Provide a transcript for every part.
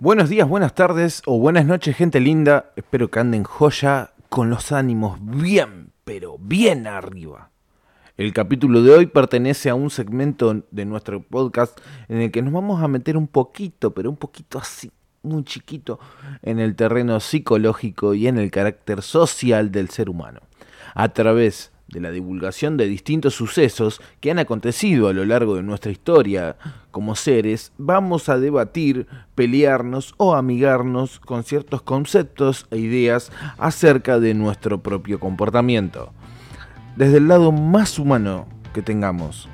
Buenos días, buenas tardes o buenas noches, gente linda. Espero que anden joya con los ánimos bien, pero bien arriba. El capítulo de hoy pertenece a un segmento de nuestro podcast en el que nos vamos a meter un poquito, pero un poquito así, muy chiquito, en el terreno psicológico y en el carácter social del ser humano. A través de la divulgación de distintos sucesos que han acontecido a lo largo de nuestra historia como seres, vamos a debatir, pelearnos o amigarnos con ciertos conceptos e ideas acerca de nuestro propio comportamiento. Desde el lado más humano que tengamos,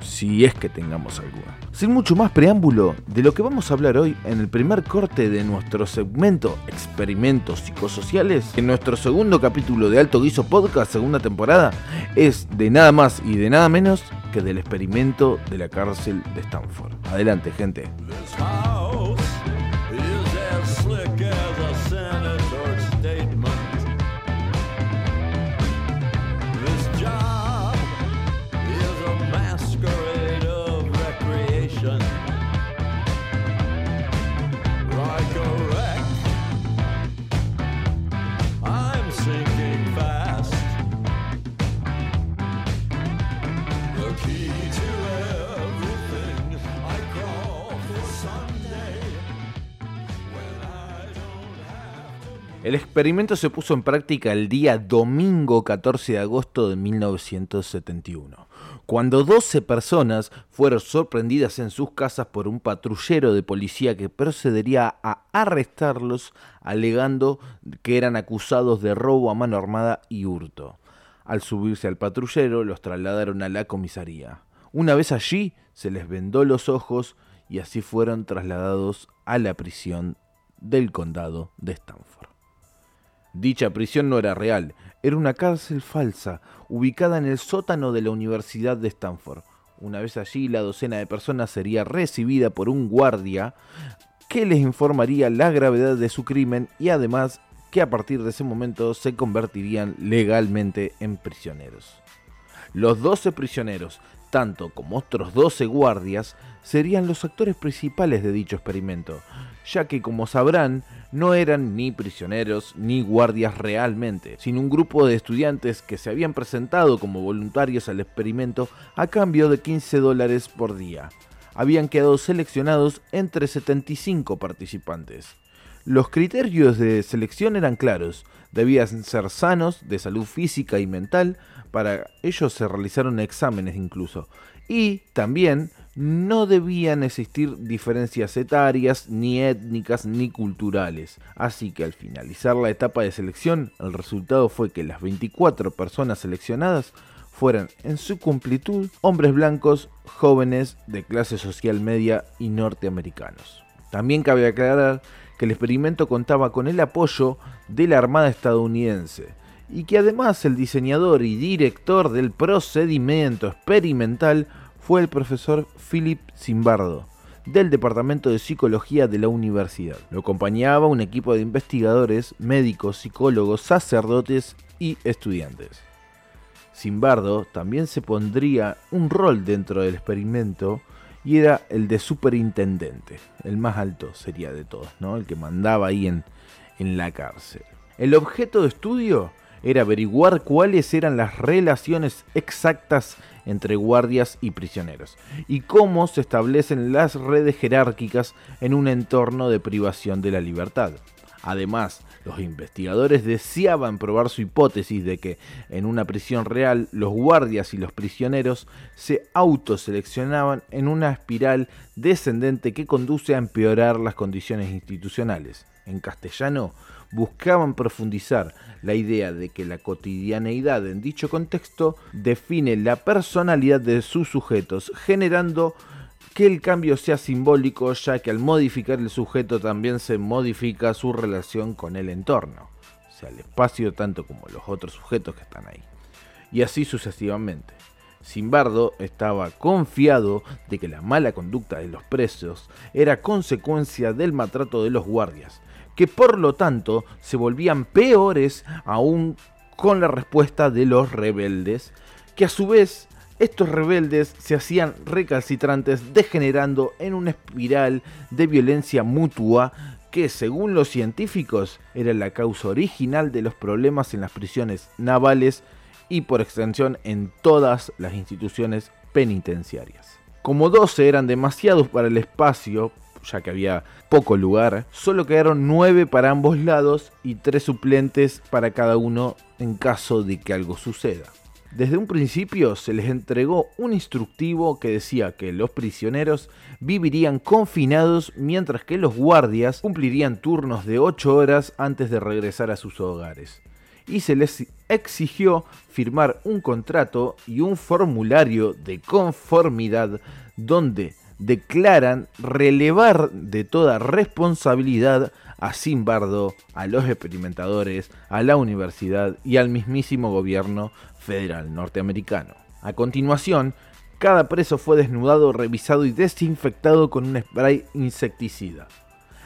si es que tengamos alguna. Sin mucho más preámbulo, de lo que vamos a hablar hoy en el primer corte de nuestro segmento Experimentos Psicosociales, en nuestro segundo capítulo de Alto Guiso Podcast, segunda temporada, es de nada más y de nada menos que del experimento de la cárcel de Stanford. Adelante, gente. Experimento se puso en práctica el día domingo 14 de agosto de 1971, cuando 12 personas fueron sorprendidas en sus casas por un patrullero de policía que procedería a arrestarlos alegando que eran acusados de robo a mano armada y hurto. Al subirse al patrullero los trasladaron a la comisaría. Una vez allí se les vendó los ojos y así fueron trasladados a la prisión del condado de Stanford. Dicha prisión no era real, era una cárcel falsa, ubicada en el sótano de la Universidad de Stanford. Una vez allí, la docena de personas sería recibida por un guardia que les informaría la gravedad de su crimen y además que a partir de ese momento se convertirían legalmente en prisioneros. Los 12 prisioneros, tanto como otros 12 guardias, serían los actores principales de dicho experimento, ya que como sabrán, no eran ni prisioneros ni guardias realmente, sino un grupo de estudiantes que se habían presentado como voluntarios al experimento a cambio de 15 dólares por día. Habían quedado seleccionados entre 75 participantes. Los criterios de selección eran claros, debían ser sanos, de salud física y mental, para ellos se realizaron exámenes incluso, y también no debían existir diferencias etarias, ni étnicas, ni culturales. Así que al finalizar la etapa de selección, el resultado fue que las 24 personas seleccionadas fueran en su completud hombres blancos, jóvenes de clase social media y norteamericanos. También cabe aclarar que el experimento contaba con el apoyo de la Armada estadounidense y que además el diseñador y director del procedimiento experimental fue el profesor Philip Zimbardo, del Departamento de Psicología de la universidad. Lo acompañaba un equipo de investigadores, médicos, psicólogos, sacerdotes y estudiantes. Zimbardo también se pondría un rol dentro del experimento y era el de superintendente, el más alto sería de todos, ¿no? el que mandaba ahí en, en la cárcel. El objeto de estudio era averiguar cuáles eran las relaciones exactas entre guardias y prisioneros, y cómo se establecen las redes jerárquicas en un entorno de privación de la libertad. Además, los investigadores deseaban probar su hipótesis de que en una prisión real los guardias y los prisioneros se autoseleccionaban en una espiral descendente que conduce a empeorar las condiciones institucionales. En castellano, buscaban profundizar la idea de que la cotidianeidad en dicho contexto define la personalidad de sus sujetos, generando que el cambio sea simbólico, ya que al modificar el sujeto también se modifica su relación con el entorno, o sea, el espacio tanto como los otros sujetos que están ahí. Y así sucesivamente. Simbardo estaba confiado de que la mala conducta de los presos era consecuencia del maltrato de los guardias, que por lo tanto se volvían peores aún con la respuesta de los rebeldes, que a su vez estos rebeldes se hacían recalcitrantes degenerando en una espiral de violencia mutua que según los científicos era la causa original de los problemas en las prisiones navales y por extensión en todas las instituciones penitenciarias. Como 12 eran demasiados para el espacio, ya que había poco lugar, solo quedaron 9 para ambos lados y 3 suplentes para cada uno en caso de que algo suceda. Desde un principio se les entregó un instructivo que decía que los prisioneros vivirían confinados mientras que los guardias cumplirían turnos de 8 horas antes de regresar a sus hogares. Y se les exigió firmar un contrato y un formulario de conformidad donde declaran relevar de toda responsabilidad a Simbardo, a los experimentadores, a la universidad y al mismísimo gobierno federal norteamericano. A continuación, cada preso fue desnudado, revisado y desinfectado con un spray insecticida.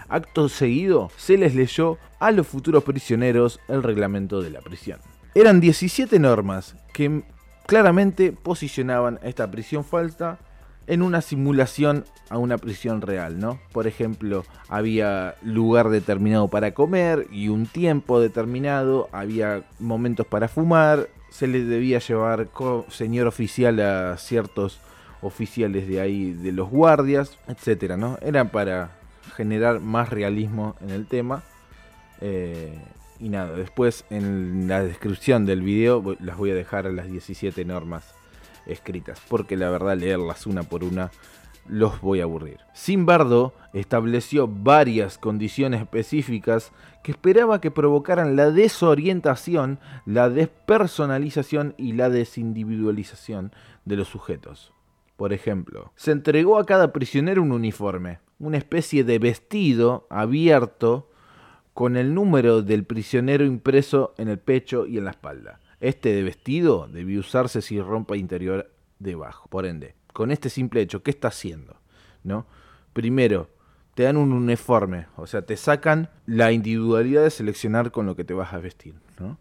Acto seguido, se les leyó a los futuros prisioneros el reglamento de la prisión. Eran 17 normas que claramente posicionaban esta prisión falsa en una simulación a una prisión real, ¿no? Por ejemplo, había lugar determinado para comer y un tiempo determinado, había momentos para fumar, se le debía llevar señor oficial a ciertos oficiales de ahí, de los guardias, etcétera, ¿no? Era para generar más realismo en el tema. Eh, y nada, después en la descripción del video las voy a dejar las 17 normas escritas, porque la verdad leerlas una por una los voy a aburrir. Simbardo estableció varias condiciones específicas que esperaba que provocaran la desorientación, la despersonalización y la desindividualización de los sujetos. Por ejemplo, se entregó a cada prisionero un uniforme, una especie de vestido abierto con el número del prisionero impreso en el pecho y en la espalda. Este vestido debía usarse si rompa interior debajo. Por ende, con este simple hecho, ¿qué está haciendo? ¿No? Primero, te dan un uniforme, o sea, te sacan la individualidad de seleccionar con lo que te vas a vestir, ¿no?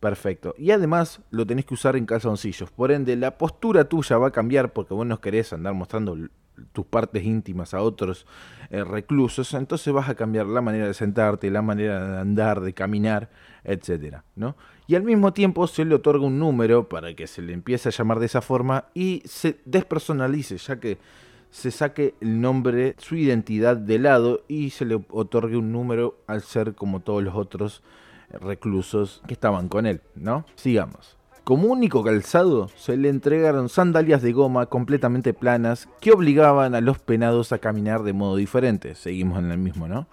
Perfecto. Y además lo tenés que usar en calzoncillos. Por ende, la postura tuya va a cambiar porque vos no querés andar mostrando tus partes íntimas a otros eh, reclusos. Entonces vas a cambiar la manera de sentarte, la manera de andar, de caminar, etcétera, ¿no? Y al mismo tiempo se le otorga un número para que se le empiece a llamar de esa forma y se despersonalice, ya que se saque el nombre, su identidad de lado y se le otorgue un número al ser como todos los otros reclusos que estaban con él, ¿no? Sigamos. Como único calzado, se le entregaron sandalias de goma completamente planas que obligaban a los penados a caminar de modo diferente. Seguimos en el mismo, ¿no?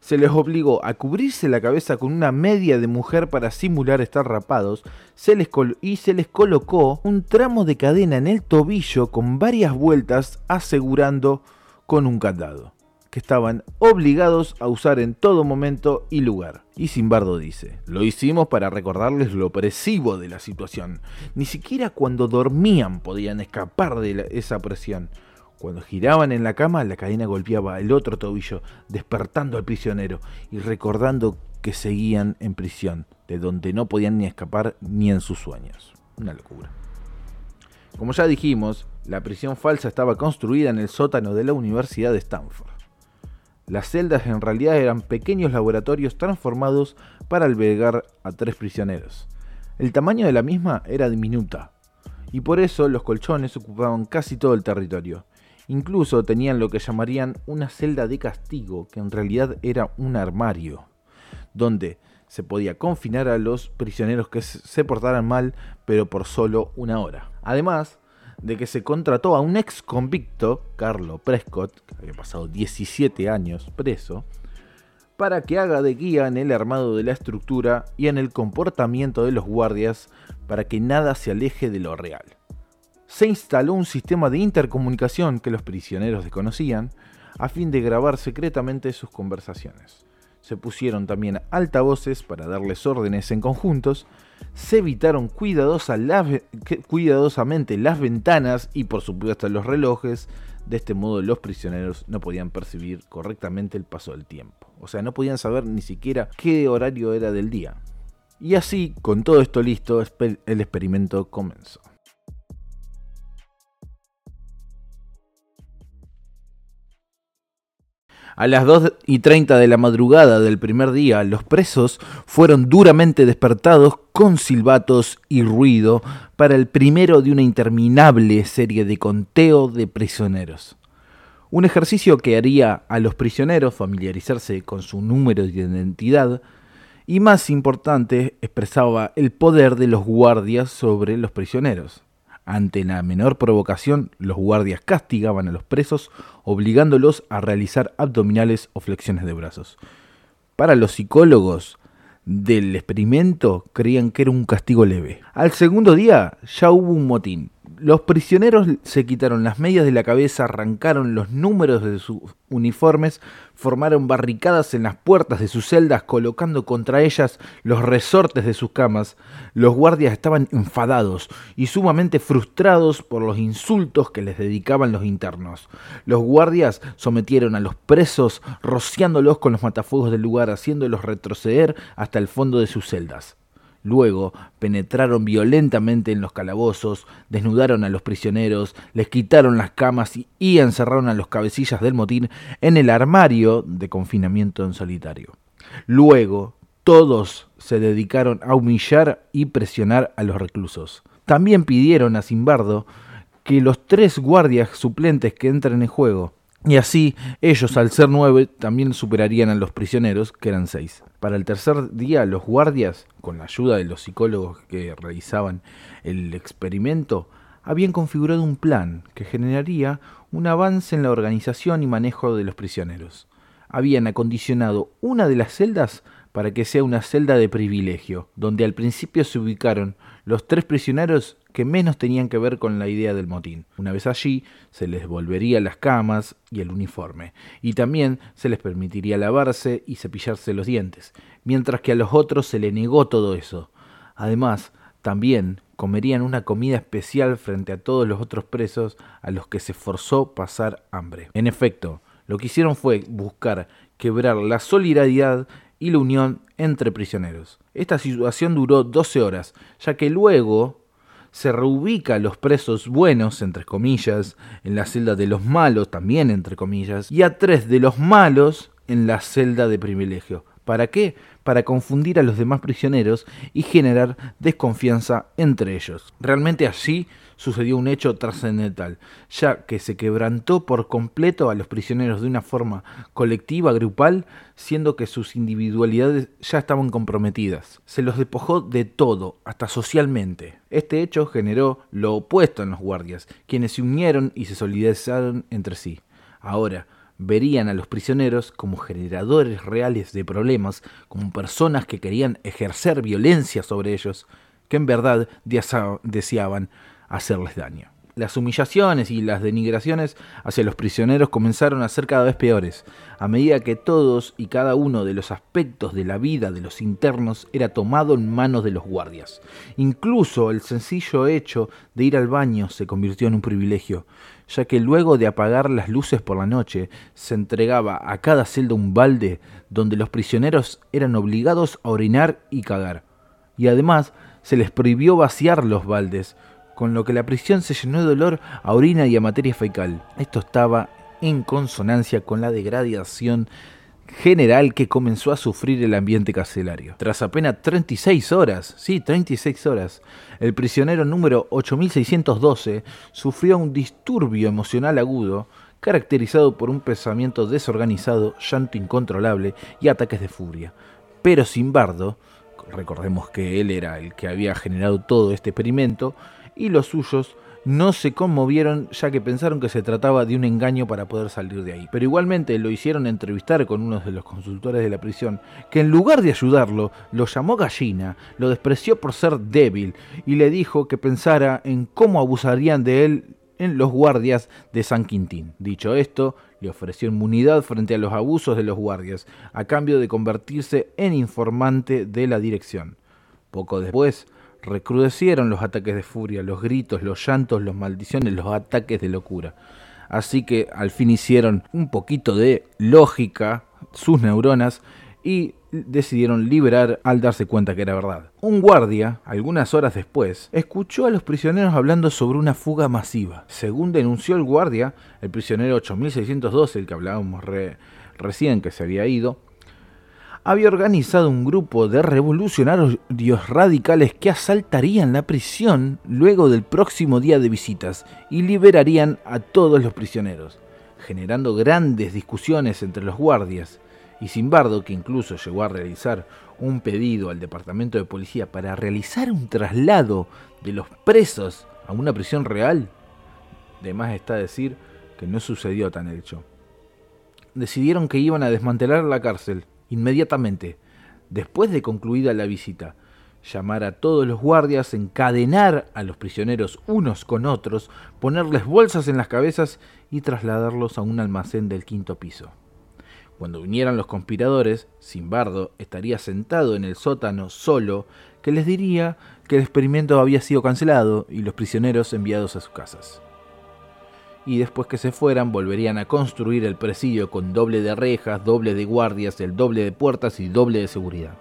Se les obligó a cubrirse la cabeza con una media de mujer para simular estar rapados se les y se les colocó un tramo de cadena en el tobillo con varias vueltas asegurando con un candado que estaban obligados a usar en todo momento y lugar. Y Simbardo dice, lo hicimos para recordarles lo opresivo de la situación. Ni siquiera cuando dormían podían escapar de esa presión. Cuando giraban en la cama, la cadena golpeaba el otro tobillo, despertando al prisionero y recordando que seguían en prisión, de donde no podían ni escapar ni en sus sueños. Una locura. Como ya dijimos, la prisión falsa estaba construida en el sótano de la Universidad de Stanford. Las celdas en realidad eran pequeños laboratorios transformados para albergar a tres prisioneros. El tamaño de la misma era diminuta, y por eso los colchones ocupaban casi todo el territorio. Incluso tenían lo que llamarían una celda de castigo, que en realidad era un armario, donde se podía confinar a los prisioneros que se portaran mal, pero por solo una hora. Además, de que se contrató a un ex convicto, Carlo Prescott, que había pasado 17 años preso, para que haga de guía en el armado de la estructura y en el comportamiento de los guardias para que nada se aleje de lo real. Se instaló un sistema de intercomunicación que los prisioneros desconocían a fin de grabar secretamente sus conversaciones. Se pusieron también altavoces para darles órdenes en conjuntos se evitaron cuidadosamente las ventanas y por supuesto los relojes. De este modo los prisioneros no podían percibir correctamente el paso del tiempo. O sea, no podían saber ni siquiera qué horario era del día. Y así, con todo esto listo, el experimento comenzó. A las 2 y 30 de la madrugada del primer día, los presos fueron duramente despertados con silbatos y ruido para el primero de una interminable serie de conteo de prisioneros. Un ejercicio que haría a los prisioneros familiarizarse con su número de identidad y más importante, expresaba el poder de los guardias sobre los prisioneros. Ante la menor provocación, los guardias castigaban a los presos, obligándolos a realizar abdominales o flexiones de brazos. Para los psicólogos del experimento, creían que era un castigo leve. Al segundo día ya hubo un motín. Los prisioneros se quitaron las medias de la cabeza, arrancaron los números de sus uniformes, formaron barricadas en las puertas de sus celdas, colocando contra ellas los resortes de sus camas. Los guardias estaban enfadados y sumamente frustrados por los insultos que les dedicaban los internos. Los guardias sometieron a los presos, rociándolos con los matafuegos del lugar, haciéndolos retroceder hasta el fondo de sus celdas. Luego penetraron violentamente en los calabozos, desnudaron a los prisioneros, les quitaron las camas y, encerraron a los cabecillas del motín en el armario de confinamiento en solitario. Luego, todos se dedicaron a humillar y presionar a los reclusos. También pidieron a Simbardo que los tres guardias suplentes que entren en juego y así ellos, al ser nueve, también superarían a los prisioneros, que eran seis. Para el tercer día, los guardias, con la ayuda de los psicólogos que realizaban el experimento, habían configurado un plan que generaría un avance en la organización y manejo de los prisioneros. Habían acondicionado una de las celdas para que sea una celda de privilegio, donde al principio se ubicaron los tres prisioneros que menos tenían que ver con la idea del motín. Una vez allí, se les volvería las camas y el uniforme, y también se les permitiría lavarse y cepillarse los dientes, mientras que a los otros se les negó todo eso. Además, también comerían una comida especial frente a todos los otros presos a los que se forzó pasar hambre. En efecto, lo que hicieron fue buscar quebrar la solidaridad y la unión entre prisioneros. Esta situación duró 12 horas, ya que luego se reubica a los presos buenos, entre comillas, en la celda de los malos, también entre comillas, y a tres de los malos en la celda de privilegio. ¿Para qué? Para confundir a los demás prisioneros y generar desconfianza entre ellos. Realmente allí sucedió un hecho trascendental, ya que se quebrantó por completo a los prisioneros de una forma colectiva, grupal, siendo que sus individualidades ya estaban comprometidas. Se los despojó de todo, hasta socialmente. Este hecho generó lo opuesto en los guardias, quienes se unieron y se solidarizaron entre sí. Ahora, verían a los prisioneros como generadores reales de problemas, como personas que querían ejercer violencia sobre ellos, que en verdad deseaban hacerles daño. Las humillaciones y las denigraciones hacia los prisioneros comenzaron a ser cada vez peores, a medida que todos y cada uno de los aspectos de la vida de los internos era tomado en manos de los guardias. Incluso el sencillo hecho de ir al baño se convirtió en un privilegio, ya que luego de apagar las luces por la noche, se entregaba a cada celda un balde donde los prisioneros eran obligados a orinar y cagar. Y además se les prohibió vaciar los baldes, con lo que la prisión se llenó de dolor a orina y a materia fecal. Esto estaba en consonancia con la degradación general que comenzó a sufrir el ambiente carcelario. Tras apenas 36 horas, sí, 36 horas, el prisionero número 8612 sufrió un disturbio emocional agudo caracterizado por un pensamiento desorganizado, llanto incontrolable y ataques de furia. Pero Simbardo, recordemos que él era el que había generado todo este experimento, y los suyos no se conmovieron ya que pensaron que se trataba de un engaño para poder salir de ahí. Pero igualmente lo hicieron entrevistar con uno de los consultores de la prisión, que en lugar de ayudarlo, lo llamó gallina, lo despreció por ser débil y le dijo que pensara en cómo abusarían de él en los guardias de San Quintín. Dicho esto, le ofreció inmunidad frente a los abusos de los guardias, a cambio de convertirse en informante de la dirección. Poco después, recrudecieron los ataques de furia, los gritos, los llantos, las maldiciones, los ataques de locura. Así que al fin hicieron un poquito de lógica sus neuronas y decidieron liberar al darse cuenta que era verdad. Un guardia, algunas horas después, escuchó a los prisioneros hablando sobre una fuga masiva. Según denunció el guardia, el prisionero 8612, el que hablábamos recién que se había ido, había organizado un grupo de revolucionarios radicales que asaltarían la prisión luego del próximo día de visitas y liberarían a todos los prisioneros, generando grandes discusiones entre los guardias. Y Simbardo, que incluso llegó a realizar un pedido al departamento de policía para realizar un traslado de los presos a una prisión real, de más está decir que no sucedió tan hecho. Decidieron que iban a desmantelar la cárcel inmediatamente, después de concluida la visita, llamar a todos los guardias, encadenar a los prisioneros unos con otros, ponerles bolsas en las cabezas y trasladarlos a un almacén del quinto piso. Cuando vinieran los conspiradores, Simbardo estaría sentado en el sótano solo, que les diría que el experimento había sido cancelado y los prisioneros enviados a sus casas y después que se fueran volverían a construir el presidio con doble de rejas, doble de guardias, el doble de puertas y doble de seguridad.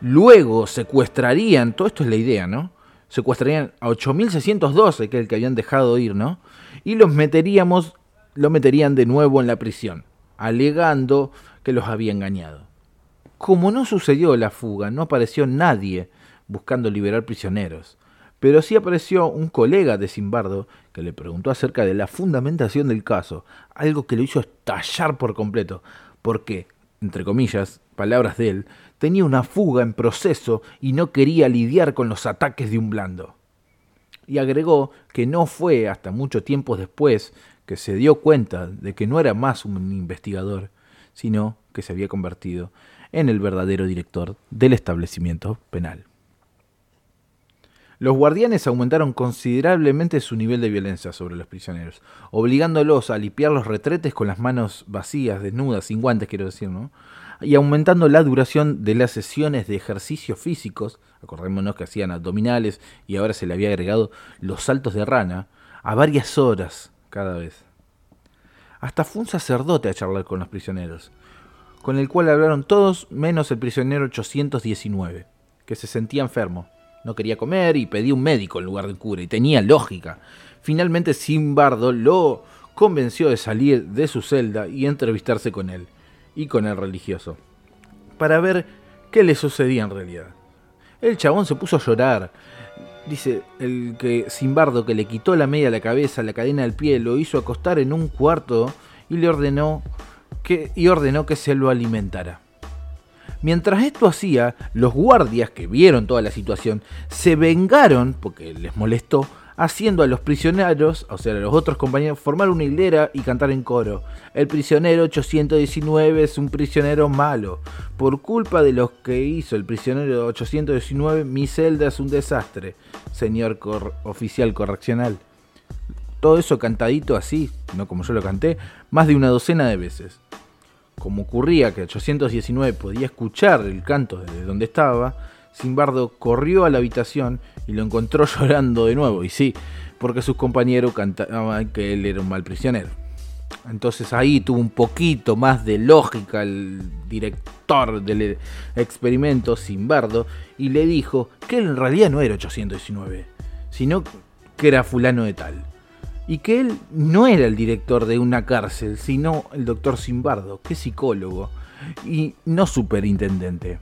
Luego secuestrarían, todo esto es la idea, ¿no? Secuestrarían a 8612, que es el que habían dejado ir, ¿no? Y los meteríamos, lo meterían de nuevo en la prisión, alegando que los había engañado. Como no sucedió la fuga, no apareció nadie buscando liberar prisioneros pero sí apareció un colega de Simbardo que le preguntó acerca de la fundamentación del caso, algo que lo hizo estallar por completo, porque, entre comillas, palabras de él, tenía una fuga en proceso y no quería lidiar con los ataques de un blando. Y agregó que no fue hasta mucho tiempo después que se dio cuenta de que no era más un investigador, sino que se había convertido en el verdadero director del establecimiento penal. Los guardianes aumentaron considerablemente su nivel de violencia sobre los prisioneros, obligándolos a limpiar los retretes con las manos vacías, desnudas, sin guantes, quiero decir, ¿no? Y aumentando la duración de las sesiones de ejercicios físicos, acordémonos que hacían abdominales y ahora se le había agregado los saltos de rana, a varias horas cada vez. Hasta fue un sacerdote a charlar con los prisioneros, con el cual hablaron todos menos el prisionero 819, que se sentía enfermo no quería comer y pedía un médico en lugar de cura, y tenía lógica. Finalmente Simbardo lo convenció de salir de su celda y entrevistarse con él, y con el religioso, para ver qué le sucedía en realidad. El chabón se puso a llorar. Dice el que Simbardo que le quitó la media a la cabeza, la cadena del pie, lo hizo acostar en un cuarto y le ordenó que, y ordenó que se lo alimentara. Mientras esto hacía, los guardias que vieron toda la situación se vengaron, porque les molestó, haciendo a los prisioneros, o sea, a los otros compañeros, formar una hilera y cantar en coro. El prisionero 819 es un prisionero malo. Por culpa de lo que hizo el prisionero 819, mi celda es un desastre, señor oficial correccional. Todo eso cantadito así, no como yo lo canté, más de una docena de veces como ocurría que 819 podía escuchar el canto desde donde estaba, Simbardo corrió a la habitación y lo encontró llorando de nuevo. Y sí, porque sus compañeros cantaban que él era un mal prisionero. Entonces ahí tuvo un poquito más de lógica el director del experimento, Simbardo, y le dijo que él en realidad no era 819, sino que era fulano de tal y que él no era el director de una cárcel, sino el doctor Simbardo, que es psicólogo y no superintendente.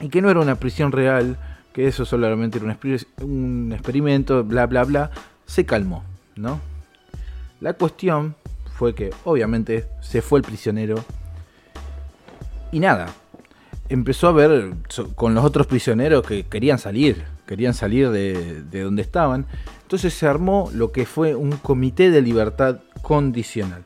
Y que no era una prisión real, que eso solamente era un, experimento, bla, bla, bla, se calmó, ¿no? La cuestión fue que obviamente se fue el prisionero y nada, empezó a ver con los otros prisioneros que querían salir, querían salir de, de donde estaban entonces se armó lo que fue un comité de libertad condicional.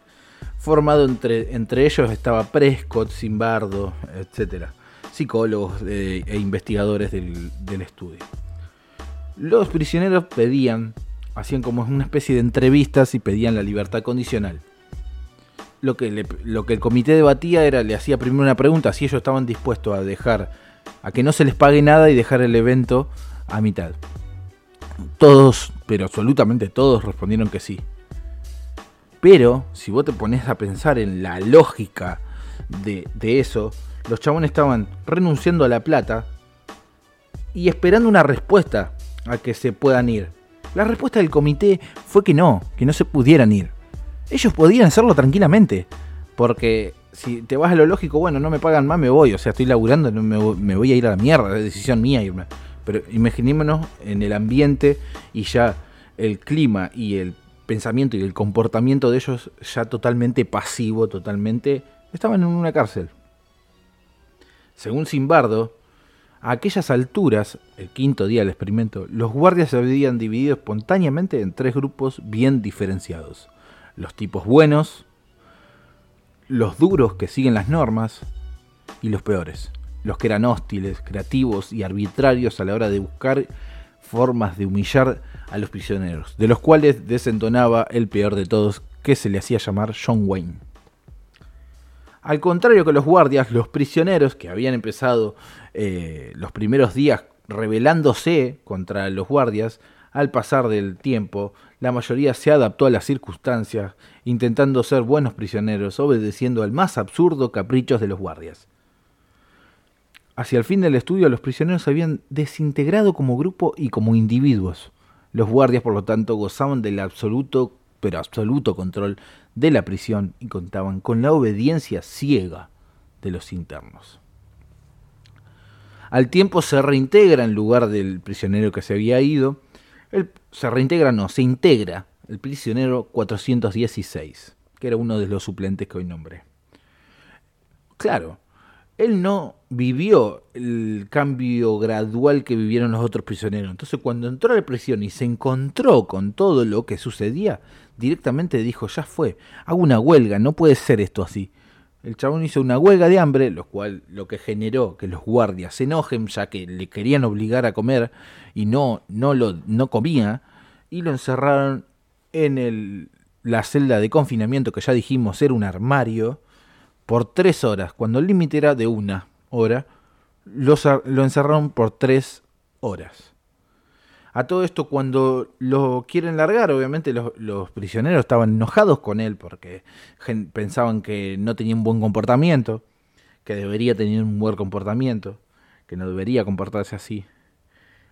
Formado entre, entre ellos estaba Prescott, Simbardo, etc. Psicólogos eh, e investigadores del, estudio. Los prisioneros pedían, hacían como una especie de entrevistas y pedían la libertad condicional. Lo que, lo que el comité debatía era, le hacía primero una pregunta, si ellos estaban dispuestos a dejar, a que no se les pague nada y dejar el evento a mitad. Todos, pero absolutamente todos respondieron que sí. Pero, si vos te pones a pensar en la lógica de, eso, los chabones estaban renunciando a la plata y esperando una respuesta a que se puedan ir. La respuesta del comité fue que no, que no se pudieran ir. Ellos podían hacerlo tranquilamente, Porque si te vas a lo lógico, bueno, no me pagan más, me voy. O sea, estoy laburando, me voy a ir a la mierda, es decisión mía irme. Pero imaginémonos en el ambiente y ya el clima y el pensamiento y el comportamiento de ellos ya totalmente pasivo, totalmente... Estaban en una cárcel. Según Simbardo, a aquellas alturas, el quinto día del experimento, los guardias se habían dividido espontáneamente en tres grupos bien diferenciados. Los tipos buenos, los duros que siguen las normas y los peores, los que eran hostiles, creativos y arbitrarios a la hora de buscar formas de humillar a los prisioneros, de los cuales desentonaba el peor de todos, que se le hacía llamar John Wayne. Al contrario que los guardias, los prisioneros que habían empezado eh, los primeros días rebelándose contra los guardias, al pasar del tiempo, la mayoría se adaptó a las circunstancias, intentando ser buenos prisioneros, obedeciendo al más absurdo caprichos de los guardias. Hacia el fin del estudio, los prisioneros se habían desintegrado como grupo y como individuos. Los guardias, por lo tanto, gozaban del absoluto, pero absoluto control de la prisión y contaban con la obediencia ciega de los internos. Al tiempo se reintegra en lugar del prisionero que se había ido, se reintegra, no, se integra el prisionero 416, que era uno de los suplentes que hoy nombré. Claro, él no vivió el cambio gradual que vivieron los otros prisioneros. Entonces cuando entró a la prisión y se encontró con todo lo que sucedía, directamente dijo, ya fue, hago una huelga, no puede ser esto así. El chabón hizo una huelga de hambre, lo cual lo que generó que los guardias se enojen, ya que le querían obligar a comer y no, no, lo, no comía, y lo encerraron en el, la celda de confinamiento, que ya dijimos era un armario, por tres horas, cuando el límite era de una hora, lo, lo encerraron por tres horas. A todo esto, cuando lo quieren largar, obviamente los, prisioneros estaban enojados con él porque pensaban que no tenía un buen comportamiento, que debería tener un buen comportamiento, que no debería comportarse así.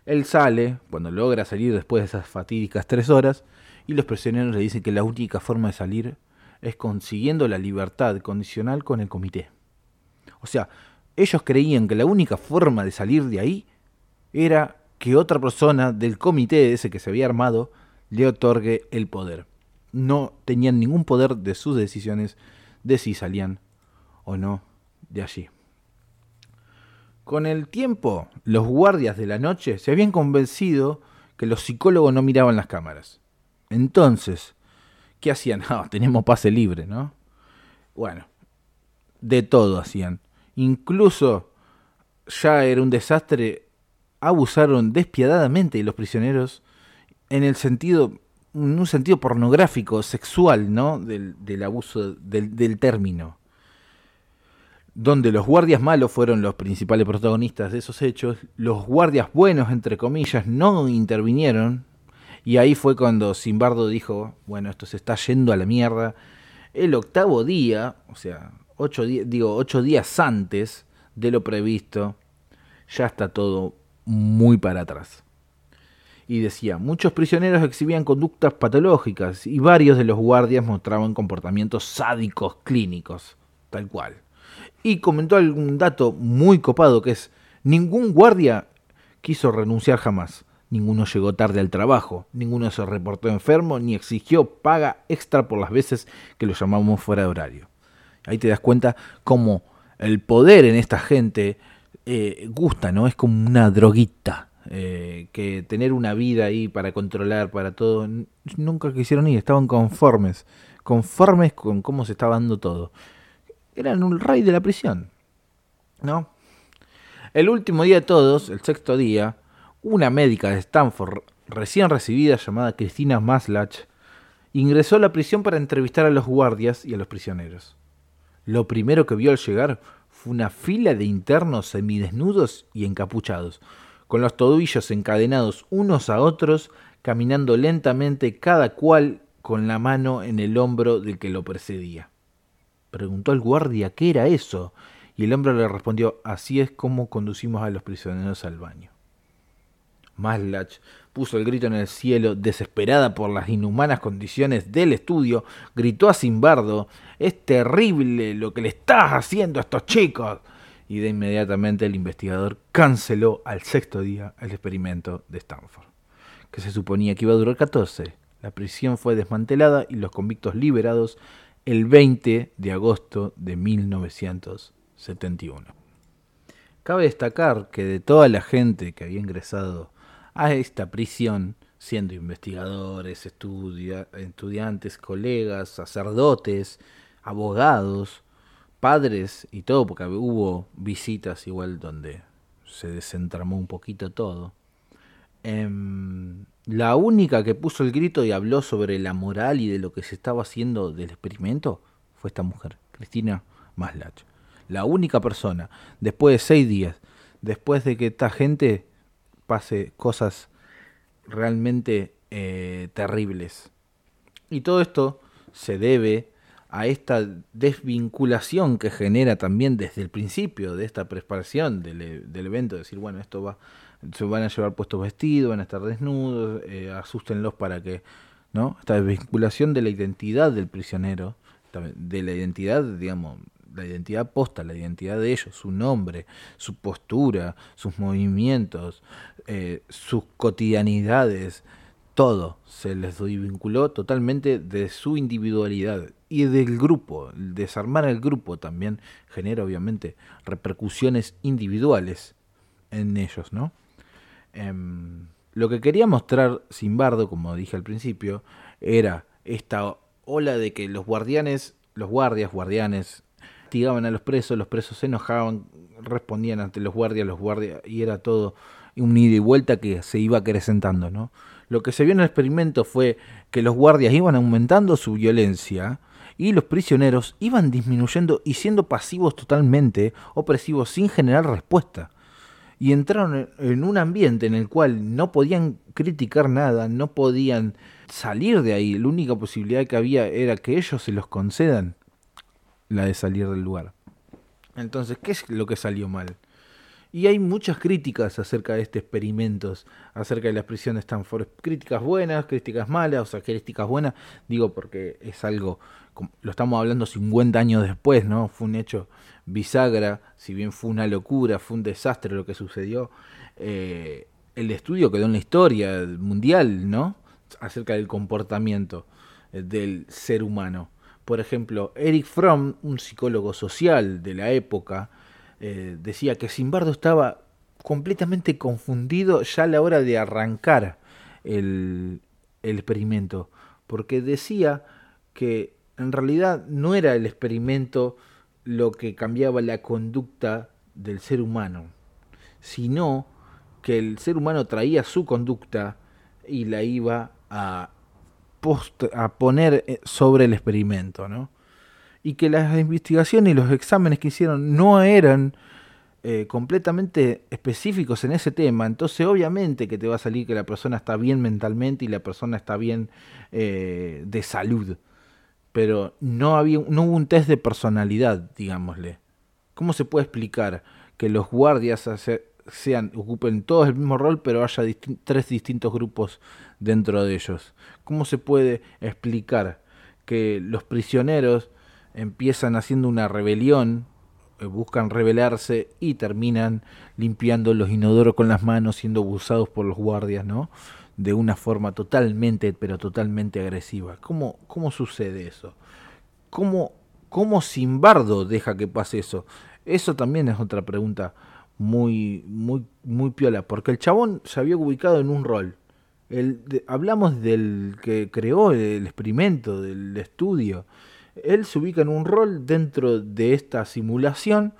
Él sale, cuando logra salir después de esas fatídicas tres horas, y los prisioneros le dicen que la única forma de salir es consiguiendo la libertad condicional con el comité. O sea, ellos creían que la única forma de salir de ahí era que otra persona del comité ese que se había armado le otorgue el poder. No tenían ningún poder de sus decisiones de si salían o no de allí. Con el tiempo, los guardias de la noche se habían convencido que los psicólogos no miraban las cámaras. Entonces, ¿qué hacían? Ah, tenemos pase libre, ¿no? Bueno, de todo hacían. Incluso ya era un desastre, abusaron despiadadamente de los prisioneros en el sentido, en un sentido pornográfico, sexual, ¿no? Del, abuso del término. Donde los guardias malos fueron los principales protagonistas de esos hechos, los guardias buenos, entre comillas, no intervinieron, y ahí fue cuando Simbardo dijo, bueno, esto se está yendo a la mierda. El octavo día, o sea, ocho, digo, ocho días antes de lo previsto, ya está todo muy para atrás. Y decía, muchos prisioneros exhibían conductas patológicas y varios de los guardias mostraban comportamientos sádicos clínicos, tal cual. Y comentó algún dato muy copado que es, ningún guardia quiso renunciar jamás. Ninguno llegó tarde al trabajo, ninguno se reportó enfermo ni exigió paga extra por las veces que lo llamamos fuera de horario. Ahí te das cuenta cómo el poder en esta gente eh, gusta, ¿no? Es como una droguita. Eh, que tener una vida ahí para controlar, para todo, nunca quisieron ir, estaban conformes, conformes con cómo se estaba dando todo. Eran un rey de la prisión, ¿no? El último día de todos, el sexto día, una médica de Stanford recién recibida llamada Cristina Maslach ingresó a la prisión para entrevistar a los guardias y a los prisioneros. Lo primero que vio al llegar fue una fila de internos semidesnudos y encapuchados, con los tobillos encadenados unos a otros, caminando lentamente cada cual con la mano en el hombro del que lo precedía. Preguntó al guardia qué era eso, y el hombre le respondió así es como conducimos a los prisioneros al baño. Maslach puso el grito en el cielo, desesperada por las inhumanas condiciones del estudio, gritó a Simbardo, es terrible lo que le estás haciendo a estos chicos. Y de inmediatamente el investigador canceló al sexto día el experimento de Stanford, que se suponía que iba a durar 14. La prisión fue desmantelada y los convictos liberados el 20 de agosto de 1971. Cabe destacar que de toda la gente que había ingresado a esta prisión, siendo investigadores, estudiantes, colegas, sacerdotes, abogados, padres y todo, porque hubo visitas igual donde se desentramó un poquito todo. Em, la única que puso el grito y habló sobre la moral y de lo que se estaba haciendo del experimento fue esta mujer, Cristina Maslach. La única persona, después de seis días, después de que esta gente pase cosas realmente eh, terribles. Y todo esto se debe a esta desvinculación que genera también desde el principio de esta preparación del, e, del evento, decir, bueno, esto va, se van a llevar puestos vestidos, van a estar desnudos, eh, asústenlos para que, ¿no? Esta desvinculación de la identidad del prisionero, de la identidad, digamos, la identidad posta, la identidad de ellos, su nombre, su postura, sus movimientos, eh, sus cotidianidades, todo se les vinculó totalmente de su individualidad y del grupo. Desarmar el grupo también genera obviamente repercusiones individuales en ellos, ¿no? Em, lo que quería mostrar Simbardo, como dije al principio, era esta ola de que los guardianes, los guardias, guardianes, castigaban a los presos, los presos se enojaban, respondían ante los guardias, los guardias, y era todo un ida y vuelta que se iba acrecentando, ¿no? Lo que se vio en el experimento fue que los guardias iban aumentando su violencia y los prisioneros iban disminuyendo y siendo pasivos totalmente, opresivos, sin generar respuesta. Y entraron en un ambiente en el cual no podían criticar nada, no podían salir de ahí. La única posibilidad que había era que ellos se los concedan la de salir del lugar. Entonces, ¿qué es lo que salió mal? Y hay muchas críticas acerca de este experimento, acerca de las prisiones Stanford. Críticas buenas, críticas malas, o sea, críticas buenas, digo porque es algo, lo estamos hablando 50 años después, ¿no? Fue un hecho bisagra, si bien fue una locura, fue un desastre lo que sucedió. Eh, el estudio quedó en la historia mundial, ¿no? Acerca del comportamiento eh, del ser humano. Por ejemplo, Eric Fromm, un psicólogo social de la época, eh, decía que Simbardo estaba completamente confundido ya a la hora de arrancar el, el experimento, porque decía que en realidad no era el experimento lo que cambiaba la conducta del ser humano, sino que el ser humano traía su conducta y la iba a a poner eh, sobre el experimento, ¿no? Y que las investigaciones y los exámenes que hicieron no eran eh, completamente específicos en ese tema, entonces obviamente que te va a salir que la persona está bien mentalmente y la persona está bien eh, de salud, pero no, había, no hubo un test de personalidad, digámosle. ¿Cómo se puede explicar que los guardias sean, ocupen todos el mismo rol, pero haya tres distintos grupos dentro de ellos? ¿Cómo se puede explicar que los prisioneros empiezan haciendo una rebelión, eh, buscan rebelarse y terminan limpiando los inodoros con las manos, siendo abusados por los guardias, ¿no? De una forma totalmente, pero totalmente agresiva. ¿Cómo, cómo sucede eso? ¿Cómo, ¿Cómo Simbardo deja que pase eso? Eso también es otra pregunta muy, muy, muy piola, porque el chabón se había ubicado en un rol hablamos del que creó el experimento, del estudio. Él se ubica en un rol dentro de esta simulación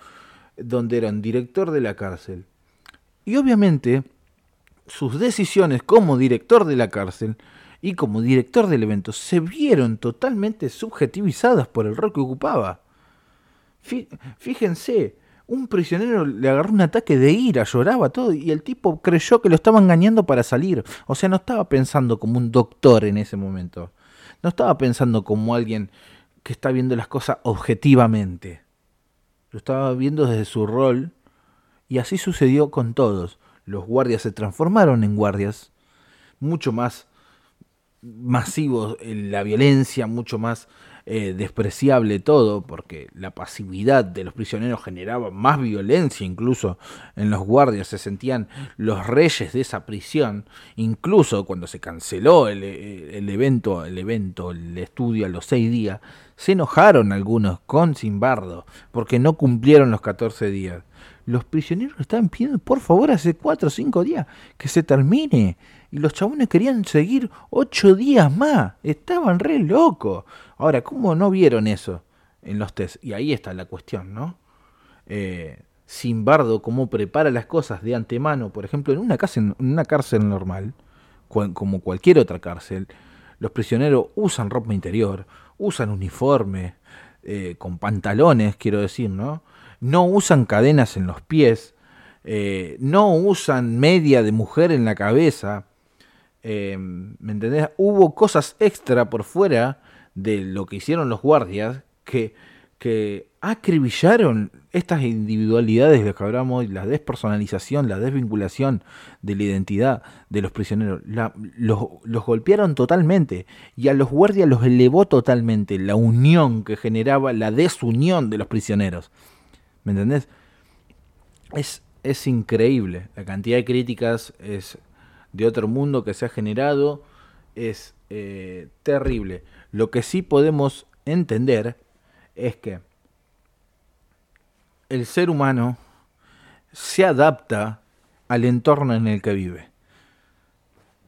donde era un director de la cárcel. Y obviamente sus decisiones como director de la cárcel y como director del evento se vieron totalmente subjetivizadas por el rol que ocupaba. Fíjense, un prisionero le agarró un ataque de ira, lloraba todo, y el tipo creyó que lo estaba engañando para salir. O sea, no estaba pensando como un doctor en ese momento. No estaba pensando como alguien que está viendo las cosas objetivamente. Lo estaba viendo desde su rol, y así sucedió con todos. los guardias se transformaron en guardias, mucho más masivos en la violencia, mucho más eh, despreciable todo, porque la pasividad de los prisioneros generaba más violencia incluso en los guardias, se sentían los reyes de esa prisión, incluso cuando se canceló el, eh, el evento, el evento, el estudio a los seis días, se enojaron algunos con Simbardo, porque no cumplieron los 14 días. Los prisioneros estaban pidiendo, por favor, hace cuatro o cinco días que se termine. Y los chabones querían seguir ocho días más. Estaban re locos. Ahora, ¿cómo no vieron eso en los test? Y ahí está la cuestión, ¿no? Eh, Simbardo, cómo prepara las cosas de antemano, por ejemplo, en una, en una cárcel normal, como cualquier otra cárcel, los prisioneros usan ropa interior, usan uniforme, eh, con pantalones, quiero decir, ¿no? No usan cadenas en los pies, eh, no usan media de mujer en la cabeza. ¿Me entendés? Hubo cosas extra por fuera de lo que hicieron los guardias que, que acribillaron estas individualidades de las que hablamos, la despersonalización, la desvinculación de la identidad de los prisioneros, los, los, golpearon totalmente y a los guardias los elevó totalmente la unión que generaba la desunión de los prisioneros. ¿Me entendés? Es, es increíble, la cantidad de críticas es de otro mundo que se ha generado, es eh, terrible. Lo que sí podemos entender es que el ser humano se adapta al entorno en el que vive.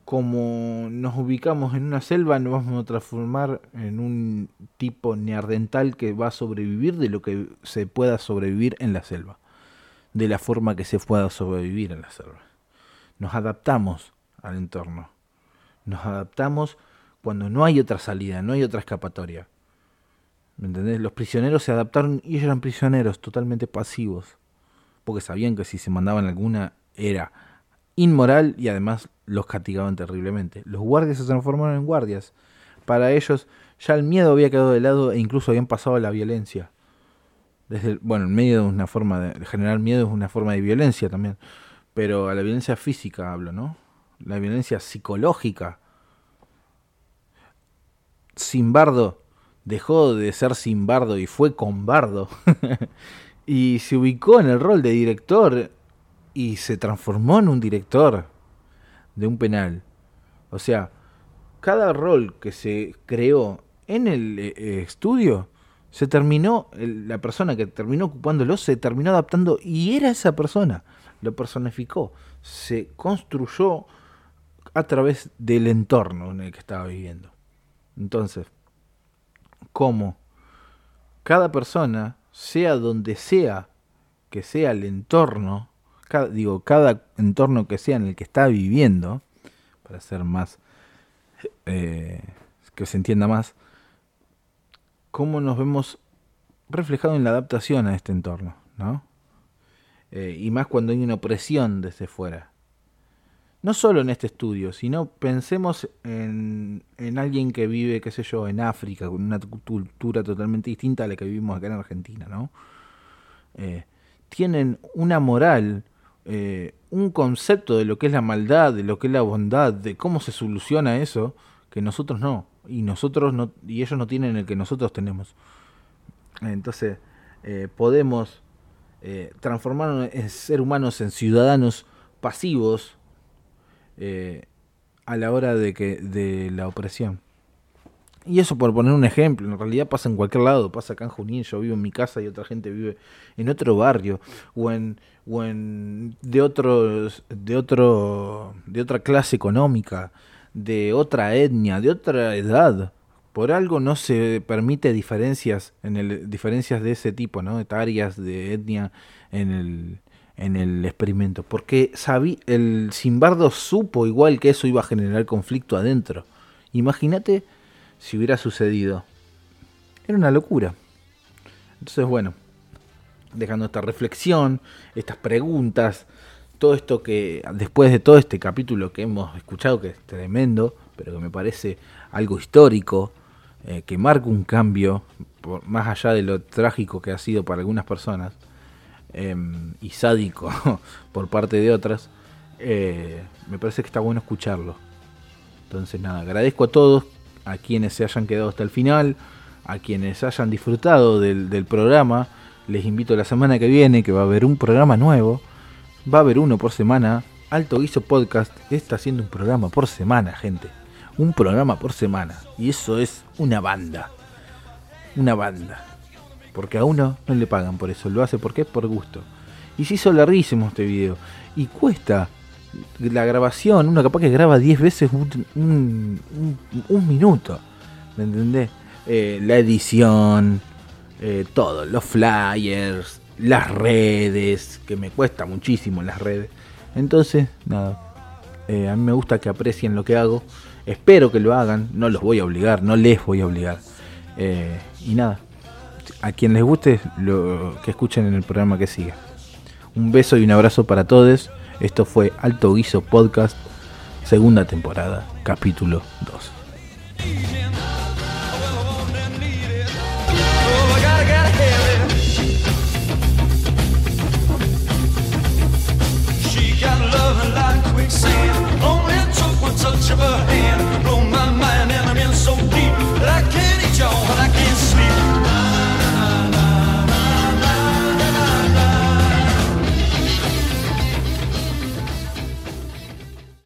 Como nos ubicamos en una selva, nos vamos a transformar en un tipo neardental que va a sobrevivir de lo que se pueda sobrevivir en la selva, de la forma que se pueda sobrevivir en la selva. Nos adaptamos al entorno, nos adaptamos cuando no hay otra salida, no hay otra escapatoria. ¿Me entendés? Los prisioneros se adaptaron y ellos eran prisioneros totalmente pasivos, porque sabían que si se mandaban alguna era inmoral y además los castigaban terriblemente. Los guardias se transformaron en guardias. Para ellos ya el miedo había quedado de lado e incluso habían pasado a la violencia. Desde bueno, el medio de una forma de generar miedo es una forma de violencia también, pero a la violencia física hablo, ¿no? La violencia psicológica Simbardo dejó de ser Simbardo y fue Combardo. y se ubicó en el rol de director y se transformó en un director de un penal. O sea, cada rol que se creó en el eh, eh, estudio, se terminó, la persona que terminó ocupándolo se terminó adaptando y era esa persona, lo personificó, se construyó a través del entorno en el que estaba viviendo. Entonces, como cada persona, sea donde sea que sea el entorno, digo, cada entorno que sea en el que está viviendo, para ser más, eh, que se entienda más, cómo nos vemos reflejados en la adaptación a este entorno, ¿no? Eh, y más cuando hay una opresión desde fuera no solo en este estudio, sino pensemos en, alguien que vive, qué sé yo, en África, con una cultura totalmente distinta a la que vivimos acá en Argentina, ¿no? Eh, tienen una moral, eh, un concepto de lo que es la maldad, de lo que es la bondad, de cómo se soluciona eso, que nosotros no, y nosotros no, y ellos no tienen el que nosotros tenemos. Entonces, podemos transformarnos en ser humanos en ciudadanos pasivos, eh, a la hora de, que, de la opresión. Y eso por poner un ejemplo, en realidad pasa en cualquier lado, pasa acá en Junín, yo vivo en mi casa y otra gente vive en otro barrio o en, o en de otros de otro de otra clase económica, de otra etnia, de otra edad. Por algo no se permite diferencias en el diferencias de ese tipo, ¿no? Etarias, de etnia en el en el experimento, porque sabí, el Simbardo supo igual que eso iba a generar conflicto adentro. Imagínate si hubiera sucedido. Era una locura. Entonces, bueno, dejando esta reflexión, estas preguntas, todo esto que después de todo este capítulo que hemos escuchado, que es tremendo, pero que me parece algo histórico, eh, que marca un cambio, por, más allá de lo trágico que ha sido para algunas personas, Em, y sádico por parte de otras, eh, me parece que está bueno escucharlo. Entonces nada, agradezco a todos, a quienes se hayan quedado hasta el final, a quienes hayan disfrutado del, del programa. Les invito la semana que viene, que va a haber un programa nuevo. Va a haber uno por semana. Alto Guiso Podcast está haciendo un programa por semana, gente. Un programa por semana. Y eso es una banda. Una banda. Porque a uno no le pagan por eso. Lo hace porque por gusto. Y se hizo larguísimo este video. Y cuesta la grabación. Uno capaz que graba 10 veces un, minuto. ¿Me entendés? Eh, la edición. Eh, todo. Los flyers. Las redes. Que me cuesta muchísimo las redes. Entonces, nada. Eh, a mí me gusta que aprecien lo que hago. Espero que lo hagan. No los voy a obligar. No les voy a obligar. y nada. A quien les guste, lo, que escuchen en el programa que siga. Un beso y un abrazo para todos. Esto fue Alto Guiso Podcast, segunda temporada, capítulo 2.